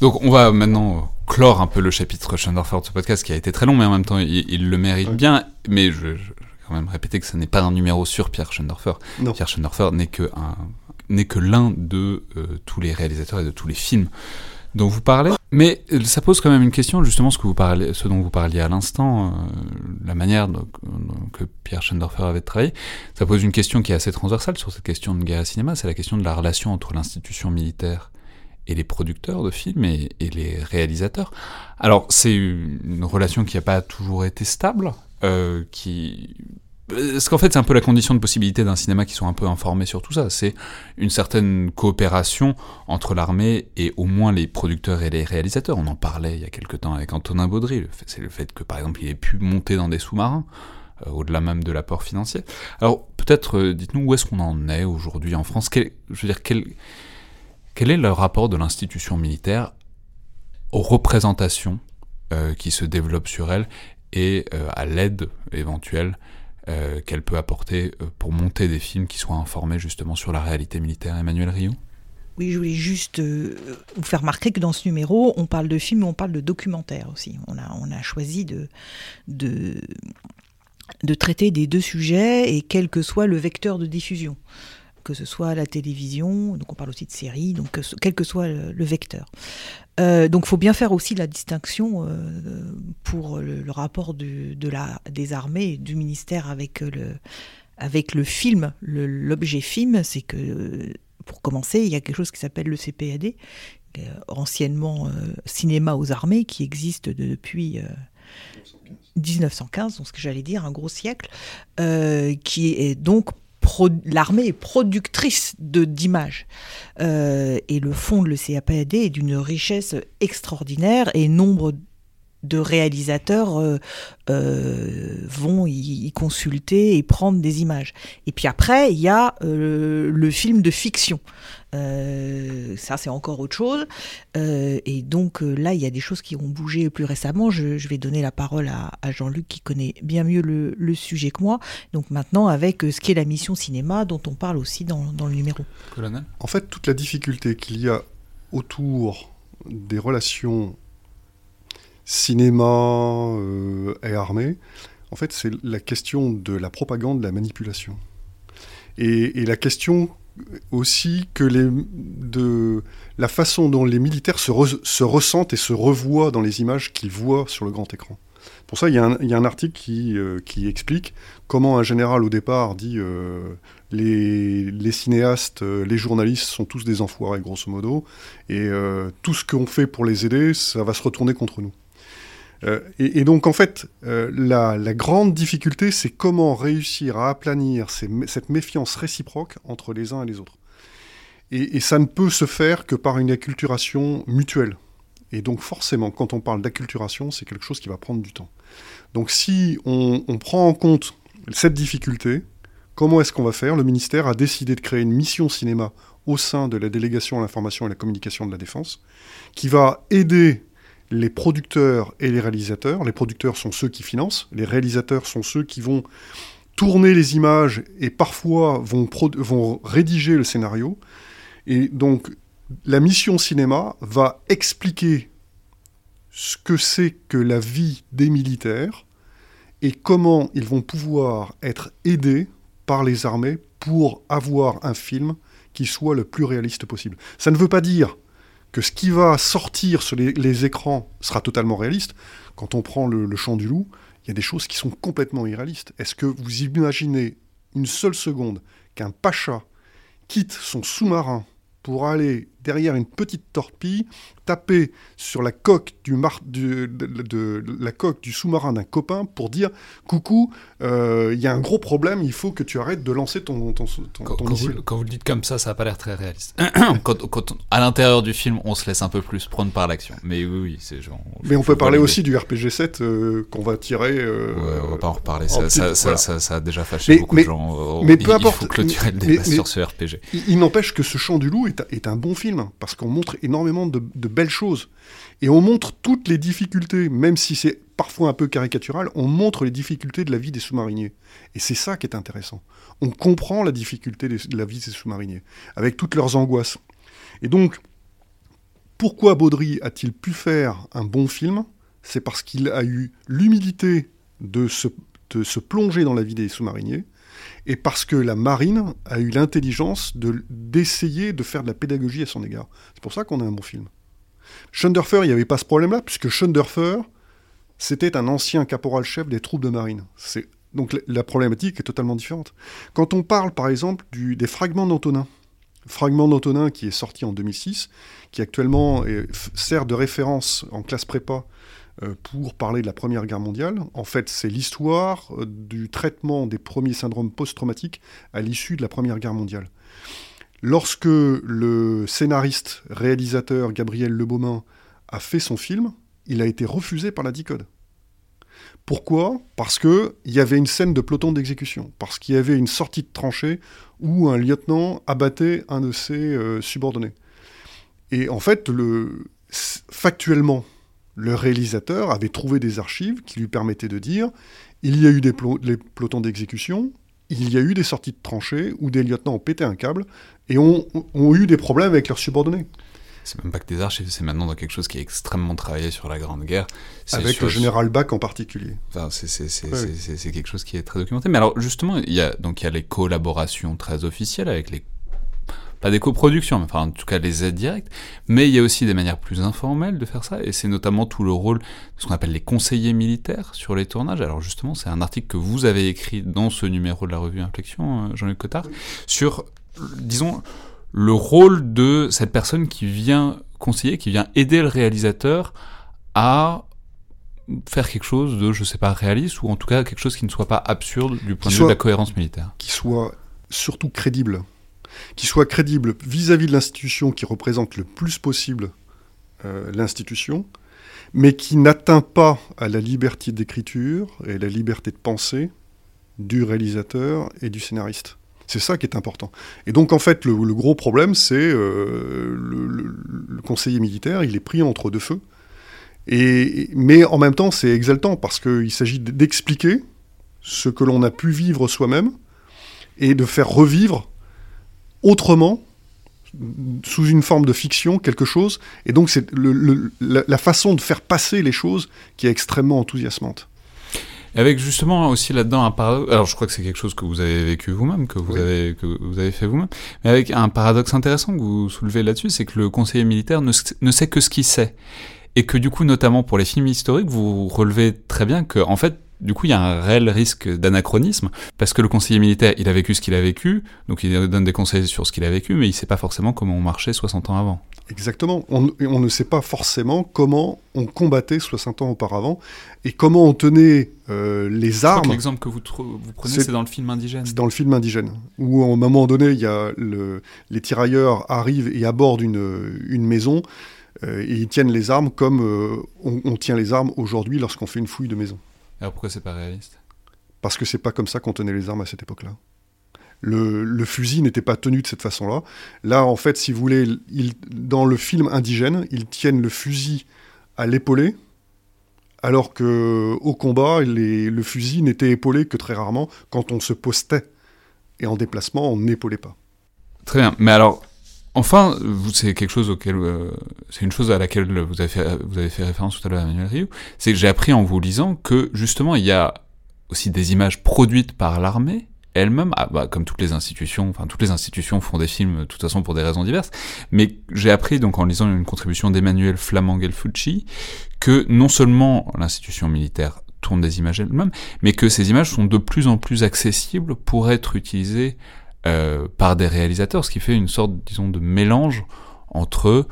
Donc on va maintenant clore un peu le chapitre Schendorfer de ce podcast qui a été très long, mais en même temps il, le mérite bien. Mais je quand même répéter que ce n'est pas un numéro sur Pierre Schoendorfer. Pierre Schoendorfer n'est que, n'est que l'un de euh, tous les réalisateurs et de tous les films dont vous parlez. Mais euh, ça pose quand même une question, justement, ce, que vous parlez, ce dont vous parliez à l'instant, euh, la manière que Pierre Schoendorfer avait travaillé. Ça pose une question qui est assez transversale sur cette question de guerre et cinéma, c'est la question de la relation entre l'institution militaire et les producteurs de films et, les réalisateurs. Alors, c'est une relation qui n'a pas toujours été stable, qui parce qu'en fait, c'est un peu la condition de possibilité d'un cinéma qui soit un peu informé sur tout ça. C'est une certaine coopération entre l'armée et au moins les producteurs et les réalisateurs. On en parlait il y a quelque temps avec Antonin Baudry. C'est le fait que, par exemple, il ait pu monter dans des sous-marins, euh, au-delà même de l'apport financier. Alors, peut-être, euh, dites-nous où est-ce qu'on en est aujourd'hui en France? Quel, Je veux dire, quel, quel est le rapport de l'institution militaire aux représentations qui se développent sur elle et euh, à l'aide éventuelle euh, qu'elle peut apporter euh, pour monter des films qui soient informés justement sur la réalité militaire. Emmanuel Rio oui, je voulais juste vous faire remarquer que dans ce numéro, on parle de films, mais on parle de documentaires aussi. On a, choisi de traiter des deux sujets et quel que soit le vecteur de diffusion que ce soit la télévision, donc on parle aussi de séries, donc quel que soit le, vecteur. Euh, donc il faut bien faire aussi la distinction euh, pour le, rapport de la, des armées, du ministère avec le, avec le film, l'objet film, c'est que pour commencer, il y a quelque chose qui s'appelle le CPAD, anciennement euh, cinéma aux armées, qui existe depuis 1915, donc ce que j'allais dire, un gros siècle, qui est donc l'armée est productrice de d'images. Euh, et le fond de le CAPAD est d'une richesse extraordinaire et nombre de réalisateurs euh, euh, vont y, consulter et prendre des images. Et puis après, il y a euh, le film de fiction. ça, c'est encore autre chose. et donc là, il y a des choses qui ont bougé plus récemment. Je, vais donner la parole à, Jean-Luc qui connaît bien mieux le, sujet que moi. Donc maintenant, avec ce qui est la mission cinéma, dont on parle aussi dans, dans le numéro. En fait, toute la difficulté qu'il y a autour des relations cinéma euh, et armée, en fait, c'est la question de la propagande, de la manipulation. Et, la question aussi que de la façon dont les militaires se, se ressentent et se revoient dans les images qu'ils voient sur le grand écran. Pour ça, il y, a un, article qui, euh, qui, explique comment un général au départ dit euh, les, les, cinéastes, les journalistes sont tous des enfoirés, grosso modo, et tout ce qu'on fait pour les aider, ça va se retourner contre nous. Euh, et, donc, en fait, euh, la, grande difficulté, c'est comment réussir à aplanir cette méfiance réciproque entre les uns et les autres. Et, ça ne peut se faire que par une acculturation mutuelle. Et donc, forcément, quand on parle d'acculturation, c'est quelque chose qui va prendre du temps. Donc, si on, on prend en compte cette difficulté, comment est-ce qu'on va faire? Le ministère a décidé de créer une mission cinéma au sein de la délégation à l'information et à la communication de la défense, qui va aider les producteurs et les réalisateurs. Les producteurs sont ceux qui financent, les réalisateurs sont ceux qui vont tourner les images et parfois vont, rédiger le scénario. Et donc la mission cinéma va expliquer ce que c'est que la vie des militaires et comment ils vont pouvoir être aidés par les armées pour avoir un film qui soit le plus réaliste possible. Ça ne veut pas dire que ce qui va sortir sur les, écrans sera totalement réaliste. Quand on prend le, le chant du loup, il y a des choses qui sont complètement irréalistes. Est-ce que vous imaginez une seule seconde qu'un pacha quitte son sous-marin pour aller derrière une petite torpille, taper sur la coque du, de, la coque du sous-marin d'un copain pour dire coucou, euh, il y a un gros problème, il faut que tu arrêtes de lancer ton, ton, quand, missile. Vous, quand vous le dites comme ça, ça n'a pas l'air très réaliste. *clears throat* quand, à l'intérieur du film, on se laisse un peu plus prendre par l'action. Mais oui, oui, c'est genre. Mais on peut parler aussi du RPG 7 euh, qu'on va tirer. Euh, ouais, on va pas en reparler. Ça, ça, ça, a déjà fâché beaucoup de gens. Mais peu importe. Il faut clôturer le débat sur ce RPG. Il, n'empêche que ce chant du loup est, est un bon film parce qu'on montre énormément de, belles choses. Et on montre toutes les difficultés, même si c'est parfois un peu caricatural, on montre les difficultés de la vie des sous-mariniers. Et c'est ça qui est intéressant. On comprend la difficulté de la vie des sous-mariniers, avec toutes leurs angoisses. Et donc, pourquoi Baudry a-t-il pu faire un bon film? C'est parce qu'il a eu l'humilité de se, de se plonger dans la vie des sous-mariniers, et parce que la marine a eu l'intelligence d'essayer de, faire de la pédagogie à son égard. C'est pour ça qu'on a un bon film. Schunderfer, il n'y avait pas ce problème-là, puisque Schunderfer, c'était un ancien caporal-chef des troupes de marine. Donc la problématique est totalement différente. Quand on parle, par exemple, des fragments d'Antonin, fragment d'Antonin qui est sorti en 2006, qui actuellement sert de référence en classe prépa pour parler de la Première Guerre mondiale. En fait, c'est l'histoire euh, du traitement des premiers syndromes post-traumatiques à l'issue de la Première Guerre mondiale. Lorsque le scénariste, réalisateur Gabriel Lebaumin a fait son film, il a été refusé par la DICODE. Pourquoi? Parce qu'il y avait une scène de peloton d'exécution, parce qu'il y avait une sortie de tranchée où un lieutenant abattait un de ses euh, subordonnés. Et en fait, le, factuellement, le réalisateur avait trouvé des archives qui lui permettaient de dire il y a eu des pelotons d'exécution, il y a eu des sorties de tranchées où des lieutenants ont pété un câble et ont, eu des problèmes avec leurs subordonnés. C'est même pas que des archives, c'est maintenant dans quelque chose qui est extrêmement travaillé sur la Grande Guerre. Avec le général Bach en particulier. Enfin, c'est quelque chose qui est très documenté. Mais alors justement, il y a, donc, il y a les collaborations très officielles avec les pas des coproductions, enfin en tout cas les aides directes, mais il y a aussi des manières plus informelles de faire ça, et c'est notamment tout le rôle de ce qu'on appelle les conseillers militaires sur les tournages. Alors justement, c'est un article que vous avez écrit dans ce numéro de la revue Inflexion, euh, Jean-Luc Cotard, sur, disons, le rôle de cette personne qui vient conseiller, qui vient aider le réalisateur à faire quelque chose de, je sais pas, réaliste, ou en tout cas quelque chose qui ne soit pas absurde du point de vue de la cohérence militaire. Qui soit surtout crédible. Qu'il soit crédible vis-à-vis de l'institution qui représente le plus possible euh, l'institution, mais qui n'atteint pas à la liberté d'écriture et la liberté de pensée du réalisateur et du scénariste. C'est ça qui est important. Et donc en fait, le, gros problème, c'est euh, le, conseiller militaire, il est pris entre deux feux. Mais en même temps, c'est exaltant parce qu'il s'agit d'expliquer ce que l'on a pu vivre soi-même et de faire revivre autrement sous une forme de fiction quelque chose. Et donc c'est la, façon de faire passer les choses qui est extrêmement enthousiasmante. Avec justement aussi là-dedans un paradoxe. Alors je crois que c'est quelque chose que vous avez vécu vous-même, que vous avez que vous avez fait vous-même. Mais avec un paradoxe intéressant que vous soulevez là-dessus, c'est que le conseiller militaire ne, ne sait que ce qu'il sait, et que du coup, notamment pour les films historiques, vous relevez très bien que en fait du coup, il y a un réel risque d'anachronisme, parce que le conseiller militaire, il a vécu ce qu'il a vécu, donc il donne des conseils sur ce qu'il a vécu, mais il ne sait pas forcément comment on marchait 60 ans avant. Exactement. On, ne sait pas forcément comment on combattait 60 ans auparavant, et comment on tenait euh, les armes. L'exemple que vous, vous prenez, c'est dans le film indigène. C'est dans le film indigène, où à un moment donné, il y a le, les tirailleurs arrivent et abordent une, une maison, euh, et ils tiennent les armes comme euh, on, on tient les armes aujourd'hui lorsqu'on fait une fouille de maison. Alors pourquoi c'est pas réaliste? Parce que c'est pas comme ça qu'on tenait les armes à cette époque-là. Le, fusil n'était pas tenu de cette façon-là. Là, en fait, si vous voulez, dans le film indigène, ils tiennent le fusil à l'épaulé, alors que au combat, le fusil n'était épaulé que très rarement quand on se postait. Et en déplacement, on n'épaulait pas. Très bien. Mais alors, Enfin, c'est quelque chose auquel, euh, c'est une chose à laquelle vous avez fait, vous avez fait référence tout à l'heure, Emmanuel Rio, c'est que j'ai appris en vous lisant que justement il y a aussi des images produites par l'armée elle-même, ah, bah, comme toutes les institutions, enfin toutes les institutions font des films de toute façon pour des raisons diverses, mais j'ai appris donc en lisant une contribution d'Emmanuel Flamand-Gelfucci que non seulement l'institution militaire tourne des images elle-même, mais que ces images sont de plus en plus accessibles pour être utilisées par des réalisateurs, ce qui fait une sorte, disons, de mélange entre,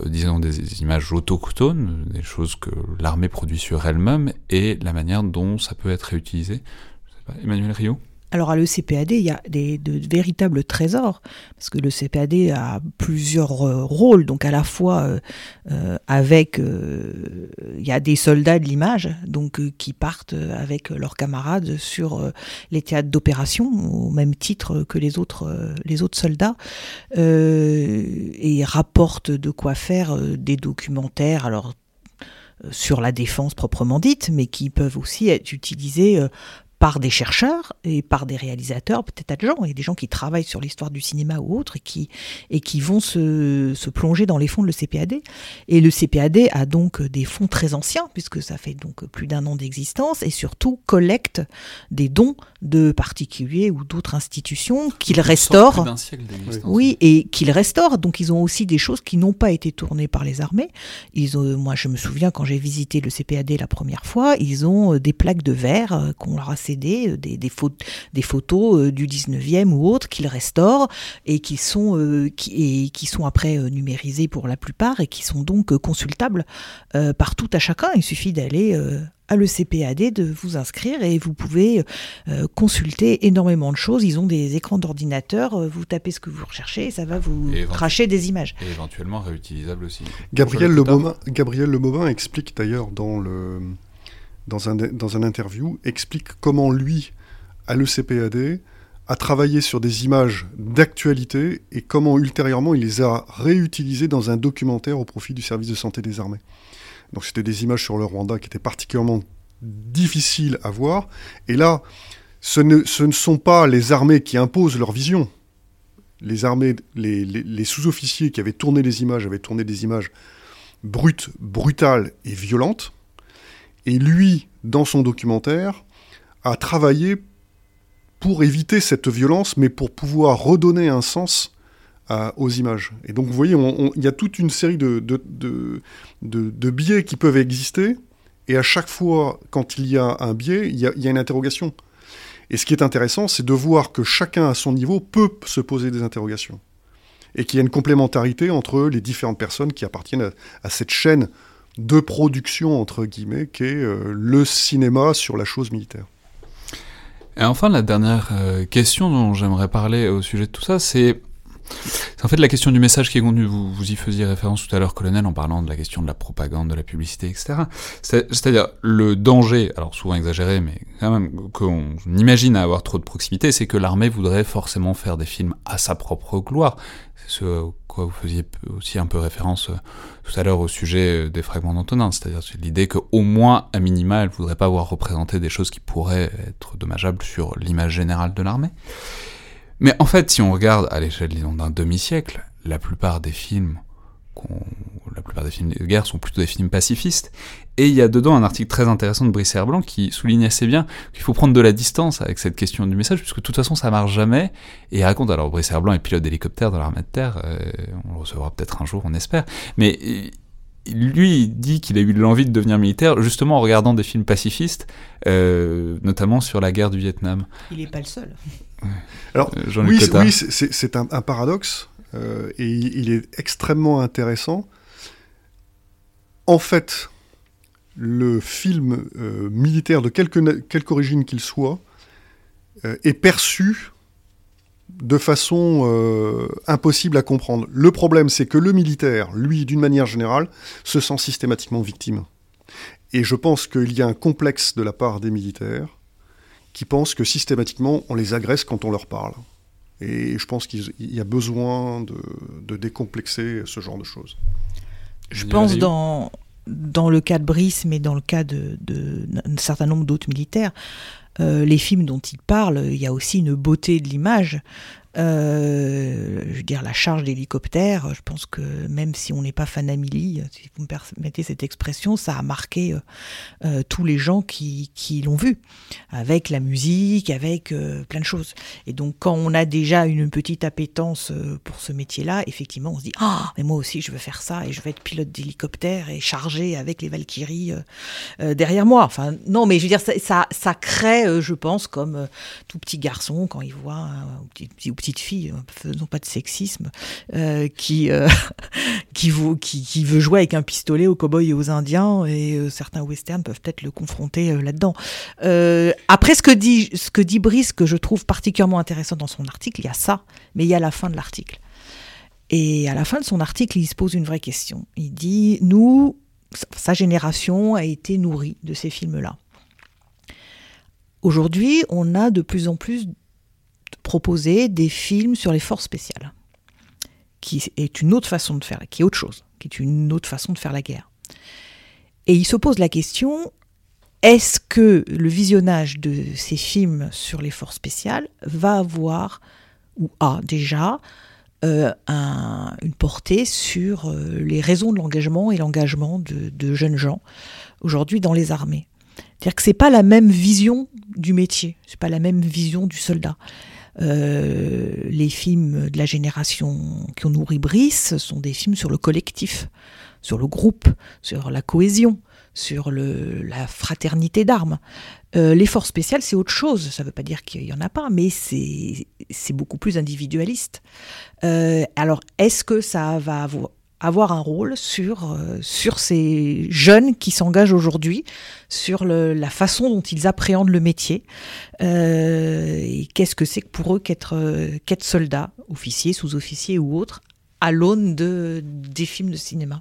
euh, disons, des, images autochtones, des choses que l'armée produit sur elle-même, et la manière dont ça peut être réutilisé. Emmanuel Rio alors à l'ECPAD, il y a des, de véritables trésors, parce que le CPAD a plusieurs euh, rôles, donc à la fois euh, euh, avec, il y a des soldats de l'image, donc qui partent avec leurs camarades sur les théâtres d'opération, au même titre que les autres, les autres soldats, et rapportent de quoi faire des documentaires, alors sur la défense proprement dite, mais qui peuvent aussi être utilisés par des chercheurs et par des réalisateurs, peut-être adjoints. Il y a des gens qui travaillent sur l'histoire du cinéma ou autre et qui, et qui vont se, se, plonger dans les fonds de le CPAD. Et le CPAD a donc des fonds très anciens, puisque ça fait donc plus d'un an d'existence, et surtout collecte des dons de particuliers ou d'autres institutions qu'ils restaurent. Oui, et qu'ils restaurent. Donc ils ont aussi des choses qui n'ont pas été tournées par les armées. Ils ont, moi, je me souviens quand j'ai visité le CPAD la première fois, ils ont des plaques de verre euh, qu'on leur a euh, des, des, des photos euh, du 19e ou autres qu'ils restaurent et qui sont, euh, qui, et qui sont après numérisées pour la plupart et qui sont donc consultables par tout à chacun. Il suffit d'aller à l'ECPAD de vous inscrire et vous pouvez consulter énormément de choses. Ils ont des écrans d'ordinateur, vous tapez ce que vous recherchez et ça va vous cracher des images. Et éventuellement réutilisable aussi. Gabriel Lebobin, Gabriel Lebobin explique d'ailleurs dans le dans un, dans un interview, explique comment lui, à l'ECPAD, a travaillé sur des images d'actualité et comment ultérieurement il les a réutilisées dans un documentaire au profit du service de santé des armées. Donc c'était des images sur le Rwanda qui étaient particulièrement difficiles à voir. Et là, ce ne, sont pas les armées qui imposent leur vision. Les armées, les sous-officiers qui avaient tourné les images avaient tourné des images brutes, brutales et violentes. Et lui, dans son documentaire, a travaillé pour éviter cette violence, mais pour pouvoir redonner un sens aux images. Et donc, vous voyez, il y a toute une série de, de, biais qui peuvent exister, et à chaque fois, quand il y a un biais, il y a, une interrogation. Et ce qui est intéressant, c'est de voir que chacun à son niveau peut se poser des interrogations. Et qu'il y a une complémentarité entre les différentes personnes qui appartiennent à cette chaîne de production, entre guillemets, qui est euh, le cinéma sur la chose militaire. Et enfin, la dernière euh, question dont j'aimerais parler au sujet de tout ça, c'est c'est en fait la question du message qui est contenu. Vous, vous y faisiez référence tout à l'heure, colonel, en parlant de la question de la propagande, de la publicité, etc. C'est-à-dire le danger, alors souvent exagéré, mais quand même qu'on imagine avoir trop de proximité, c'est que l'armée voudrait forcément faire des films à sa propre gloire. Ce à quoi vous faisiez aussi un peu référence euh, tout à l'heure au sujet euh, des fragments d'Antonin, c'est-à-dire l'idée qu'au moins, à minima, elle voudrait pas avoir représenté des choses qui pourraient être dommageables sur l'image générale de l'armée. Mais en fait, si on regarde à l'échelle d'un demi-siècle, la plupart des films, la plupart des films de guerre sont plutôt des films pacifistes. Et il y a dedans un article très intéressant de Brice Herblanc qui souligne assez bien qu'il faut prendre de la distance avec cette question du message, puisque de toute façon ça marche jamais. Et il raconte, alors Brice Herblanc est pilote d'hélicoptère dans l'armée de terre, euh, on le recevra peut-être un jour, on espère. Mais lui, il dit qu'il a eu l'envie de devenir militaire justement en regardant des films pacifistes, euh, notamment sur la guerre du Vietnam. Il n'est pas le seul. Alors, euh, oui, oui c'est un, paradoxe, euh, et il est extrêmement intéressant. En fait, le film militaire, de quelque, origine qu'il soit, est perçu de façon euh, impossible à comprendre. Le problème, c'est que le militaire, lui, d'une manière générale, se sent systématiquement victime. Et je pense qu'il y a un complexe de la part des militaires qui pensent que systématiquement, on les agresse quand on leur parle. Et je pense qu'il y a besoin de, décomplexer ce genre de choses. Je pense dans, dans le cas de Brice, mais dans le cas d'un de, certain nombre d'autres militaires, euh, les films dont il parle, il y a aussi une beauté de l'image. Euh, je veux dire, la charge d'hélicoptère, je pense que même si on n'est pas fan Amélie, si vous me permettez cette expression, ça a marqué euh, euh, tous les gens qui, qui l'ont vu, avec la musique, avec plein de choses. Et donc, quand on a déjà une petite appétence pour ce métier-là, effectivement, on se dit Ah, mais moi aussi, je veux faire ça et je veux être pilote d'hélicoptère et chargé avec les Valkyries derrière moi. Enfin, non, mais je veux dire, ça, ça, crée, je pense, comme tout petit garçon, quand il voit, un petit, petite fille, euh, faisons pas de sexisme, euh, qui, euh, *laughs* qui, qui, veut jouer avec un pistolet aux cowboys et aux indiens, et certains westerns peuvent peut-être le confronter là-dedans. après, ce que, dit, ce que dit Brice, que je trouve particulièrement intéressant dans son article, il y a ça, mais il y a la fin de l'article. Et à la fin de son article, il se pose une vraie question. Il dit, nous, sa génération a été nourrie de ces films-là. Aujourd'hui, on a de plus en plus proposer des films sur les forces spéciales, qui est une autre façon de faire, qui est autre chose, qui est une autre façon de faire la guerre. Et il se pose la question est-ce que le visionnage de ces films sur les forces spéciales va avoir, ou a déjà, euh, une portée sur euh, les raisons de l'engagement et l'engagement de, de, jeunes gens aujourd'hui dans les armées? C'est-à-dire que c'est pas la même vision du métier, c'est pas la même vision du soldat. Euh, les films de la génération qui ont nourri Brice sont des films sur le collectif, sur le groupe, sur la cohésion, sur la fraternité d'armes. Euh, les forces spéciales, c'est autre chose. Ça ne veut pas dire qu'il n'y en a pas, mais c'est beaucoup plus individualiste. Euh, alors, est-ce que ça va avoir un rôle sur, euh, sur ces jeunes qui s'engagent aujourd'hui, sur la façon dont ils appréhendent le métier. Euh, et qu'est-ce que c'est pour eux qu'être euh, qu'être soldat, officier, sous-officier ou autre, à l'aune de, des films de cinéma.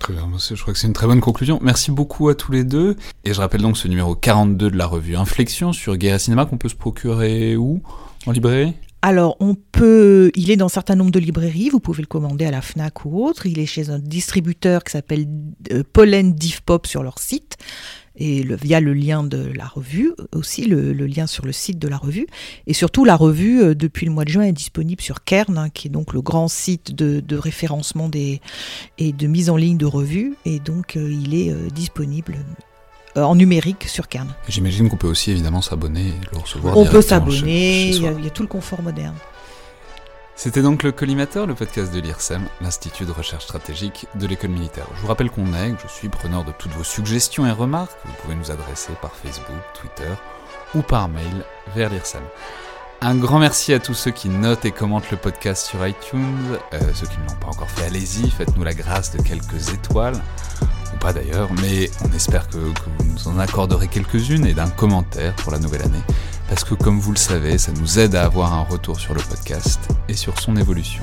Très bien, je crois que c'est une très bonne conclusion. Merci beaucoup à tous les deux. Et je rappelle donc ce numéro 42 de la revue Inflexion sur Guerre et Cinéma qu'on peut se procurer où? En librairie? Alors, on peut, il est dans un certain nombre de librairies, vous pouvez le commander à la FNAC ou autre. Il est chez un distributeur qui s'appelle euh, Pollen Div Pop sur leur site, et via le lien de la revue, aussi le, lien sur le site de la revue. Et surtout, la revue, euh, depuis le mois de juin, est disponible sur Kern, hein, qui est donc le grand site de, référencement des, et de mise en ligne de revues. Et donc, euh, il est disponible en numérique sur Kern. J'imagine qu'on peut aussi évidemment s'abonner et le recevoir. On peut s'abonner, il, y, a tout le confort moderne. C'était donc le Collimateur, le podcast de l'IRSEM, l'Institut de recherche stratégique de l'école militaire. Je vous rappelle qu'on est, que je suis preneur de toutes vos suggestions et remarques. Vous pouvez nous adresser par Facebook, Twitter ou par mail vers l'IRSEM. Un grand merci à tous ceux qui notent et commentent le podcast sur iTunes. Euh, ceux qui ne l'ont pas encore fait, allez-y, faites-nous la grâce de quelques étoiles. Ou pas d'ailleurs, mais on espère que, que vous nous en accorderez quelques-unes et d'un commentaire pour la nouvelle année, parce que comme vous le savez, ça nous aide à avoir un retour sur le podcast et sur son évolution.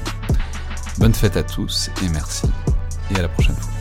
Bonne fête à tous et merci, et à la prochaine fois.